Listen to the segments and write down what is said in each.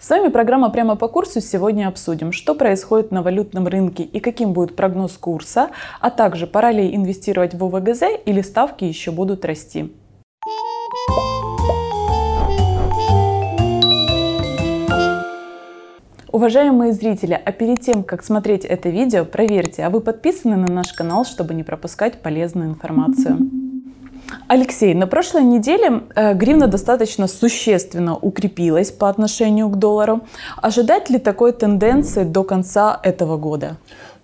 С вами программа «Прямо по курсу». Сегодня обсудим, что происходит на валютном рынке и каким будет прогноз курса, а также пора ли инвестировать в ОВГЗ или ставки еще будут расти. Уважаемые зрители, а перед тем, как смотреть это видео, проверьте, а вы подписаны на наш канал, чтобы не пропускать полезную информацию. Алексей, на прошлой неделе э, гривна достаточно существенно укрепилась по отношению к доллару. Ожидать ли такой тенденции до конца этого года?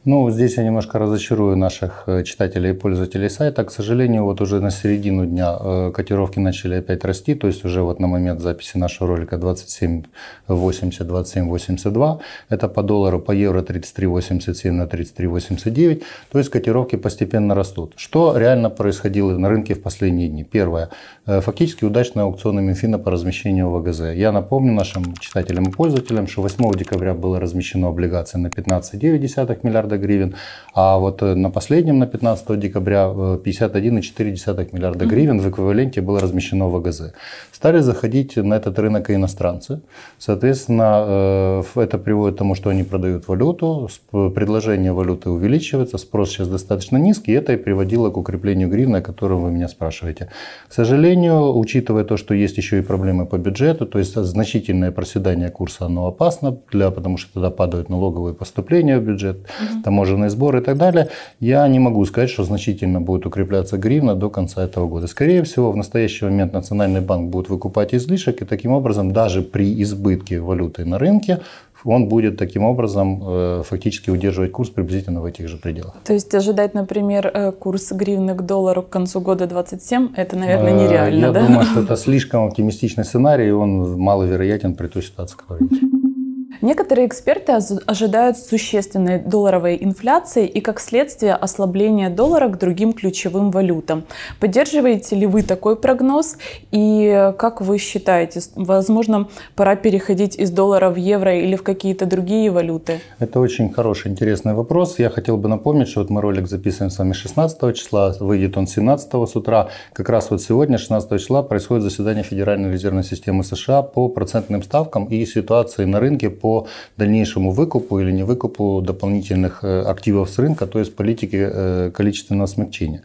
Ну, здесь я немножко разочарую наших э, читателей и пользователей сайта. К сожалению, вот уже на середину дня э, котировки начали опять расти, то есть уже вот на момент записи нашего ролика 27.80, 27.82. Это по доллару, по евро 33.87 на 33.89. То есть котировки постепенно растут. Что реально происходило на рынке в последние дни? Первое. Э, фактически удачные аукционы Минфина по размещению ВГЗ. Я напомню нашим читателям и пользователям, что 8 декабря было размещено облигации на 15,9 миллиарда миллиарда гривен, а вот э, на последнем, на 15 декабря, 51,4 э, миллиарда mm-hmm. гривен в эквиваленте было размещено в АГЗ. Стали заходить на этот рынок и иностранцы. Соответственно, э, это приводит к тому, что они продают валюту, предложение валюты увеличивается, спрос сейчас достаточно низкий, и это и приводило к укреплению гривны, о котором вы меня спрашиваете. К сожалению, учитывая то, что есть еще и проблемы по бюджету, то есть значительное проседание курса, оно опасно, для, потому что тогда падают налоговые поступления в бюджет. Таможенные сборы и так далее, я не могу сказать, что значительно будет укрепляться гривна до конца этого года. Скорее всего, в настоящий момент Национальный банк будет выкупать излишек, и таким образом даже при избытке валюты на рынке он будет таким образом э, фактически удерживать курс приблизительно в этих же пределах. То есть ожидать, например, э, курс гривны к доллару к концу года 27, это, наверное, э, нереально, Я да? думаю, что это слишком оптимистичный сценарий, и он маловероятен при той ситуации, которая есть. Некоторые эксперты ожидают существенной долларовой инфляции и, как следствие, ослабления доллара к другим ключевым валютам. Поддерживаете ли вы такой прогноз? И как вы считаете, возможно, пора переходить из доллара в евро или в какие-то другие валюты? Это очень хороший, интересный вопрос. Я хотел бы напомнить, что вот мы ролик записываем с вами 16 числа, выйдет он 17 с утра. Как раз вот сегодня, 16 числа, происходит заседание Федеральной резервной системы США по процентным ставкам и ситуации на рынке по по дальнейшему выкупу или не выкупу дополнительных э, активов с рынка, то есть политики э, количественного смягчения.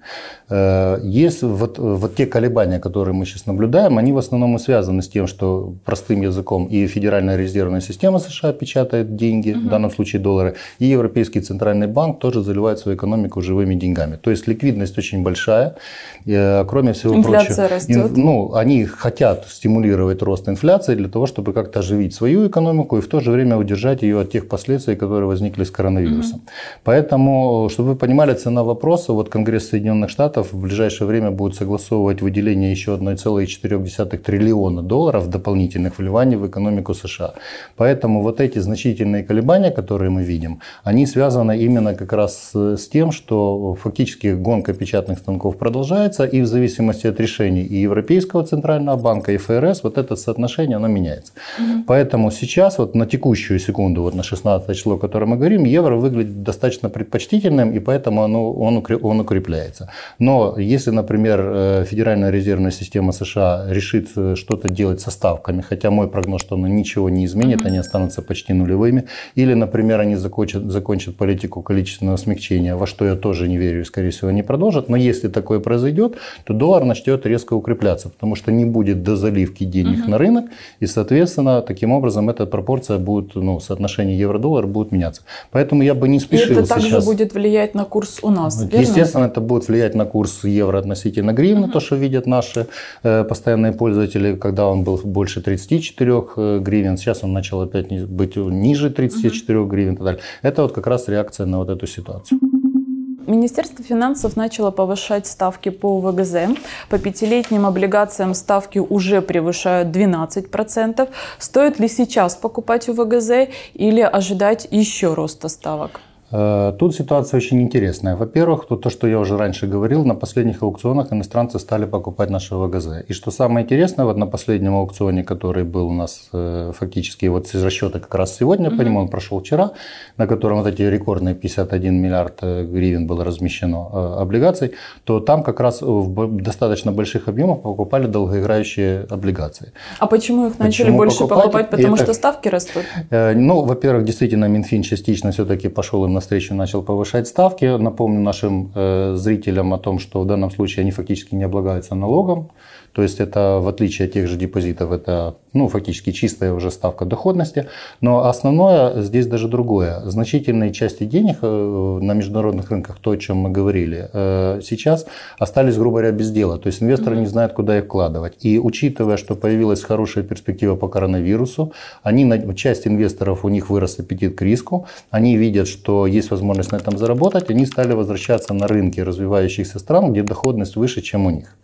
Э, есть вот, вот те колебания, которые мы сейчас наблюдаем, они в основном и связаны с тем, что простым языком и Федеральная резервная система США печатает деньги, угу. в данном случае доллары, и Европейский центральный банк тоже заливает свою экономику живыми деньгами. То есть ликвидность очень большая. Кроме всего Инфляция прочего, растет. ну, они хотят стимулировать рост инфляции для того, чтобы как-то оживить свою экономику и в то же время удержать ее от тех последствий, которые возникли с коронавирусом. Угу. Поэтому, чтобы вы понимали, цена вопроса, вот Конгресс Соединенных Штатов в ближайшее время будет согласовывать выделение еще 1,4 триллиона долларов дополнительных вливаний в экономику США. Поэтому вот эти значительные колебания, которые мы видим, они связаны именно как раз с тем, что фактически гонка печатных станков продолжается, и в зависимости от решений и Европейского центрального банка, и ФРС, вот это соотношение, оно меняется. Угу. Поэтому сейчас вот на текущий текущую секунду, вот на 16 число, о котором мы говорим, евро выглядит достаточно предпочтительным, и поэтому оно, он, он укрепляется. Но если, например, э, Федеральная резервная система США решит э, что-то делать со ставками, хотя мой прогноз, что она ничего не изменит, они останутся почти нулевыми, или, например, они закончат, закончат политику количественного смягчения, во что я тоже не верю и, скорее всего, не продолжат, но если такое произойдет, то доллар начнет резко укрепляться, потому что не будет дозаливки денег uh-huh. на рынок, и, соответственно, таким образом эта пропорция будет ну, соотношение евро-доллар будет меняться. Поэтому я бы не спешил И это также сейчас. будет влиять на курс у нас, верно? Естественно, это будет влиять на курс евро относительно гривны, угу. то, что видят наши э, постоянные пользователи, когда он был больше 34 э, гривен, сейчас он начал опять быть ниже 34 угу. гривен и так далее. Это вот как раз реакция на вот эту ситуацию. Министерство финансов начало повышать ставки по ВГЗ. По пятилетним облигациям ставки уже превышают 12%. Стоит ли сейчас покупать УВГЗ или ожидать еще роста ставок? Э, тут ситуация очень интересная. Во-первых, то, что я уже раньше говорил, на последних аукционах иностранцы стали покупать наши ВГЗ. И что самое интересное, вот на последнем аукционе, который был у нас э, фактически вот из расчета как раз сегодня, mm-hmm. по нему он прошел вчера, на котором вот эти рекордные 51 миллиард э, гривен было размещено облигаций, то там как раз в достаточно больших объемах покупали долгоиграющие облигации. А почему их начали почему больше покупать? покупать? Потому Это, что ставки растут? Ну, во-первых, действительно, Минфин частично все-таки пошел им навстречу, начал повышать ставки. Напомню нашим э, зрителям о том, что в данном случае они фактически не облагаются налогом. То есть это, в отличие от тех же депозитов, это ну, фактически чистая уже ставка доходности. Но основное здесь даже другое. Значительные части денег э, на международных рынках, то, о чем мы говорили, э, сейчас остались, грубо говоря, без дела. То есть инвесторы не знают, куда их вкладывать. И учитывая, что появилась хорошая перспектива по коронавирусу, они, часть инвесторов, у них вырос аппетит к риску, они видят, что есть возможность на этом заработать, они стали возвращаться на рынки развивающихся стран, где доходность выше, чем у них.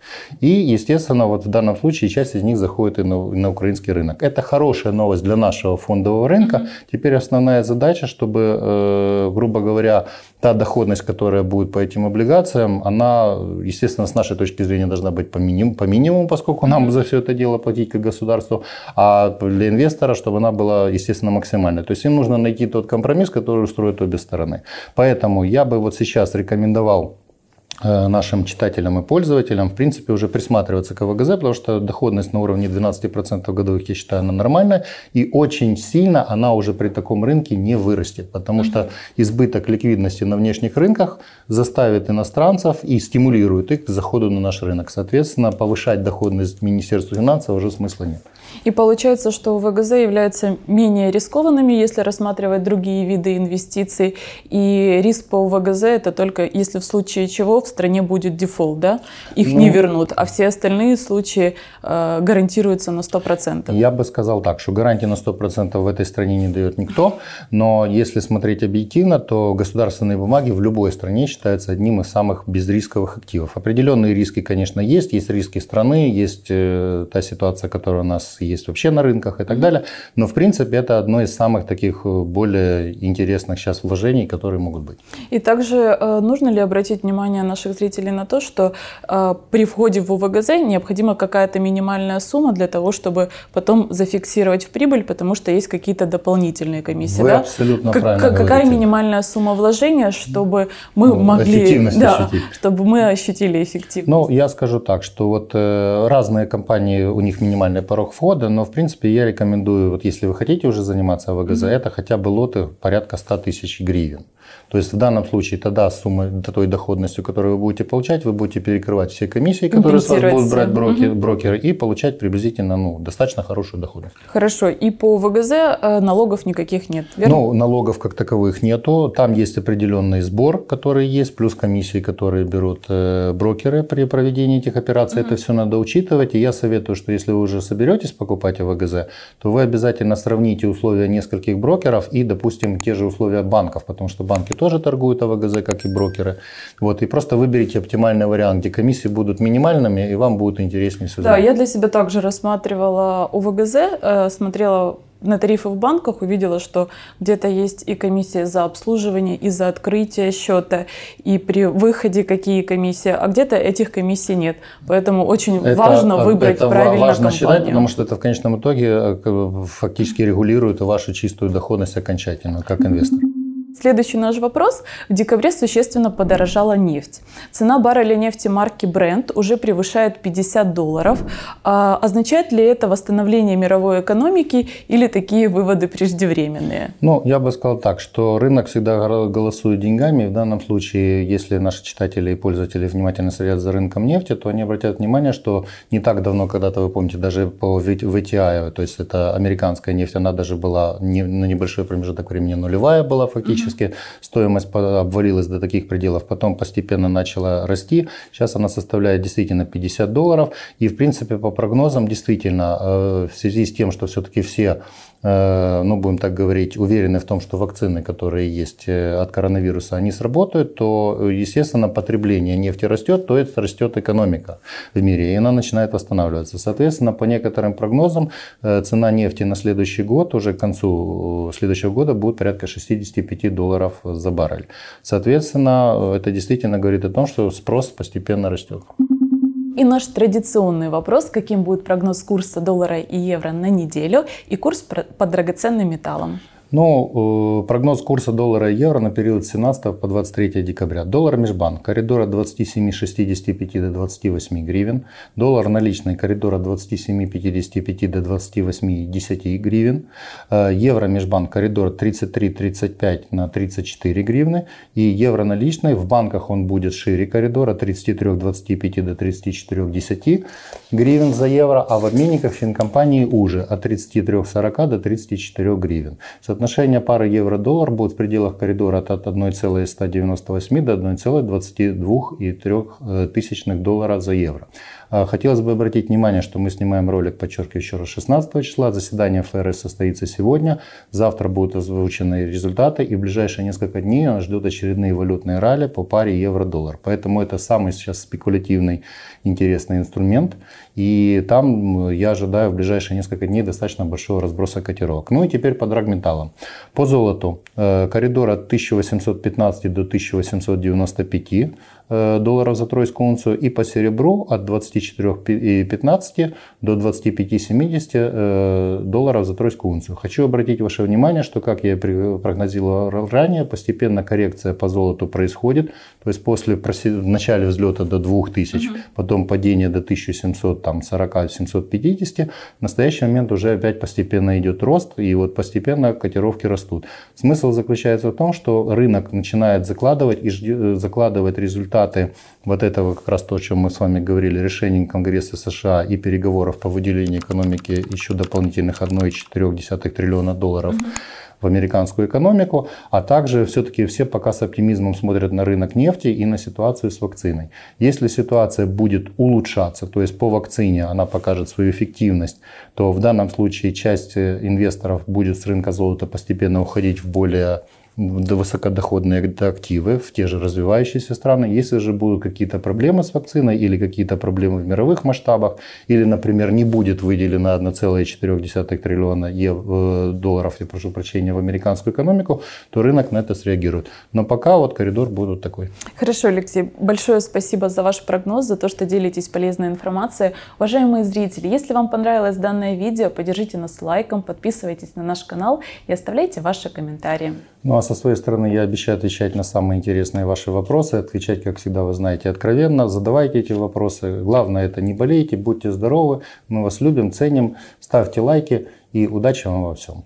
И, естественно, вот в данном случае часть из них заходит и на, на украинский рынок. Это хорошая новость для нашего фондового рынка. Mm-hmm. Теперь основная задача, чтобы, э, грубо говоря, та доходность, которая будет по этим облигациям, она, естественно, с нашей точки зрения должна быть по, минимуму, по минимуму, поскольку нам за все это дело платить как государству, а для инвестора, чтобы она была, естественно, максимальной. То есть им нужно найти тот компромисс, который устроит обе стороны. Поэтому я бы вот сейчас рекомендовал нашим читателям и пользователям, в принципе, уже присматриваться к ВГЗ, потому что доходность на уровне 12% годовых, я считаю, она нормальная, и очень сильно она уже при таком рынке не вырастет, потому что избыток ликвидности на внешних рынках заставит иностранцев и стимулирует их к заходу на наш рынок. Соответственно, повышать доходность Министерства финансов уже смысла нет. И получается, что ВГЗ являются менее рискованными, если рассматривать другие виды инвестиций. И риск по ВГЗ это только если в случае чего в стране будет дефолт, да? Их ну, не вернут, а все остальные случаи э, гарантируются на 100%. Я бы сказал так, что гарантии на 100% в этой стране не дает никто. Но если смотреть объективно, то государственные бумаги в любой стране считаются одним из самых безрисковых активов. Определенные риски, конечно, есть. Есть риски страны, есть э, та ситуация, которая у нас есть вообще на рынках и так далее. Но, в принципе, это одно из самых таких э, более интересных сейчас вложений, которые могут быть. И также э, нужно ли обратить внимание наших зрителей на то, что э, при входе в УВГЗ необходима какая-то минимальная сумма для того, чтобы потом зафиксировать в прибыль, потому что есть какие-то дополнительные комиссии. Вы да? абсолютно как, правильно Какая говорите. минимальная сумма вложения, чтобы мы ну, могли... Да, ощутить. чтобы мы ощутили эффективность? Ну, я скажу так, что вот э, разные компании, у них минимальный порог входа, года, но в принципе я рекомендую, вот если вы хотите уже заниматься АВГЗ, mm-hmm. это хотя бы лоты порядка 100 тысяч гривен. То есть в данном случае тогда сумма той доходностью, которую вы будете получать, вы будете перекрывать все комиссии, которые с вас будут брать брокер, угу. брокеры, и получать приблизительно ну, достаточно хорошую доходность. Хорошо. И по ВГЗ э, налогов никаких нет, верно? Ну, налогов как таковых нету. Там есть определенный сбор, который есть, плюс комиссии, которые берут э, брокеры при проведении этих операций. Угу. Это все надо учитывать. И я советую, что если вы уже соберетесь покупать ВГЗ, то вы обязательно сравните условия нескольких брокеров и, допустим, те же условия банков, потому что банки тоже торгуют АВГЗ, как и брокеры. Вот, и просто выберите оптимальный вариант, где комиссии будут минимальными, и вам будет интереснее все. Да, я для себя также рассматривала ОВГЗ, э, смотрела на тарифы в банках увидела, что где-то есть и комиссия за обслуживание, и за открытие счета, и при выходе какие комиссии, а где-то этих комиссий нет. Поэтому очень это, важно выбрать это правильно важно компанию. считать, потому что это в конечном итоге э, фактически регулирует вашу чистую доходность окончательно, как инвестор. Следующий наш вопрос. В декабре существенно подорожала нефть. Цена барреля нефти марки Brent уже превышает 50 долларов. А означает ли это восстановление мировой экономики или такие выводы преждевременные? Ну, я бы сказал так, что рынок всегда голосует деньгами. В данном случае, если наши читатели и пользователи внимательно следят за рынком нефти, то они обратят внимание, что не так давно, когда-то, вы помните, даже по VTI, то есть это американская нефть, она даже была не, на небольшой промежуток времени нулевая была фактически практически стоимость обвалилась до таких пределов, потом постепенно начала расти. Сейчас она составляет действительно 50 долларов. И в принципе по прогнозам действительно э, в связи с тем, что все-таки все ну, будем так говорить, уверены в том, что вакцины, которые есть э, от коронавируса, они сработают, то, естественно, потребление нефти растет, то это растет экономика в мире, и она начинает восстанавливаться. Соответственно, по некоторым прогнозам, э, цена нефти на следующий год, уже к концу следующего года, будет порядка 65 25 долларов за баррель. Соответственно, это действительно говорит о том, что спрос постепенно растет. И наш традиционный вопрос, каким будет прогноз курса доллара и евро на неделю и курс по драгоценным металлам? Ну, э, прогноз курса доллара и евро на период с 17 по 23 декабря. Доллар межбанк коридор от 27,65 до 28 гривен. Доллар наличный коридор от 27,55 до 28,10 гривен. Э, евро межбанк коридор 33,35 на 34 гривны. И евро наличный в банках он будет шире коридора 33,25 до 34,10 гривен за евро. А в обменниках финкомпании уже от 33,40 до 34 гривен. Соотношение пары евро-доллар будет в пределах коридора от 1,198 до 1,22,3 доллара за евро. А, хотелось бы обратить внимание, что мы снимаем ролик, подчеркиваю еще раз, 16 числа. Заседание ФРС состоится сегодня. Завтра будут озвучены результаты. И в ближайшие несколько дней нас ждет очередные валютные ралли по паре евро-доллар. Поэтому это самый сейчас спекулятивный интересный инструмент. И там я ожидаю в ближайшие несколько дней достаточно большого разброса котировок. Ну и теперь по драгметаллам. По золоту э, коридор от 1815 до 1895 Э, долларов за тройскую унцию и по серебру от 24,15 до 25,70 э, долларов за тройскую унцию. Хочу обратить ваше внимание, что, как я прогнозировал ранее, постепенно коррекция по золоту происходит. То есть после в начале взлета до 2000, угу. потом падение до 1740-750, в настоящий момент уже опять постепенно идет рост, и вот постепенно котировки растут. Смысл заключается в том, что рынок начинает закладывать и э, закладывать результаты результаты. Вот этого как раз то, о чем мы с вами говорили, решений Конгресса США и переговоров по выделению экономики еще дополнительных 1,4 триллиона долларов в американскую экономику, а также все-таки все пока с оптимизмом смотрят на рынок нефти и на ситуацию с вакциной. Если ситуация будет улучшаться, то есть по вакцине она покажет свою эффективность, то в данном случае часть инвесторов будет с рынка золота постепенно уходить в более высокодоходные активы в те же развивающиеся страны. Если же будут какие-то проблемы с вакциной или какие-то проблемы в мировых масштабах, или, например, не будет выделено 1,4 триллиона э, долларов, я прошу прощения, в американскую экономику, то рынок на это среагирует. Но пока вот коридор будет такой. Хорошо, Алексей, большое спасибо за ваш прогноз, за то, что делитесь полезной информацией. Уважаемые зрители, если вам понравилось данное видео, поддержите нас лайком, подписывайтесь на наш канал и оставляйте ваши комментарии. Ну а со своей стороны я обещаю отвечать на самые интересные ваши вопросы, отвечать, как всегда, вы знаете, откровенно. Задавайте эти вопросы. Главное это не болейте, будьте здоровы. Мы вас любим, ценим. Ставьте лайки и удачи вам во всем.